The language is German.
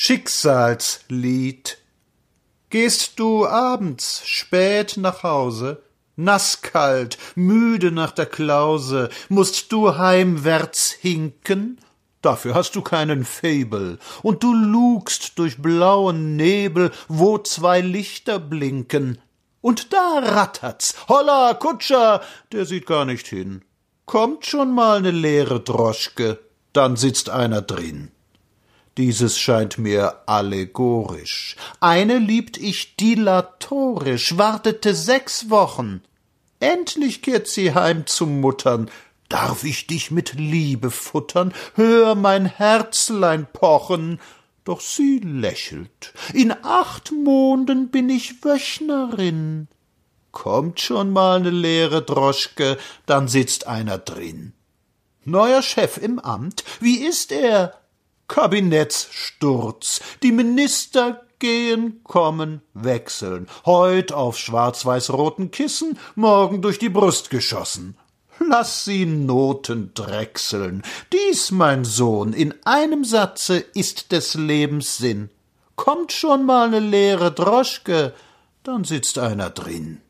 Schicksalslied. Gehst du abends spät nach Hause, nasskalt, müde nach der Klause, musst du heimwärts hinken? Dafür hast du keinen Fabel, und du lugst durch blauen Nebel, wo zwei Lichter blinken. Und da rattert's. Holla, Kutscher! Der sieht gar nicht hin. Kommt schon mal ne leere Droschke, dann sitzt einer drin. Dieses scheint mir allegorisch. Eine liebt ich dilatorisch, wartete sechs Wochen. Endlich kehrt sie heim zum Muttern. Darf ich dich mit Liebe futtern? Hör mein Herzlein pochen. Doch sie lächelt. In acht Monden bin ich Wöchnerin. Kommt schon mal ne leere Droschke, dann sitzt einer drin. Neuer Chef im Amt, wie ist er? Kabinettssturz. Die Minister gehen, kommen, wechseln. Heut auf schwarz-weiß-roten Kissen, morgen durch die Brust geschossen. Lass sie Noten drechseln. Dies, mein Sohn, in einem Satze ist des Lebens Sinn. Kommt schon mal ne leere Droschke, dann sitzt einer drin.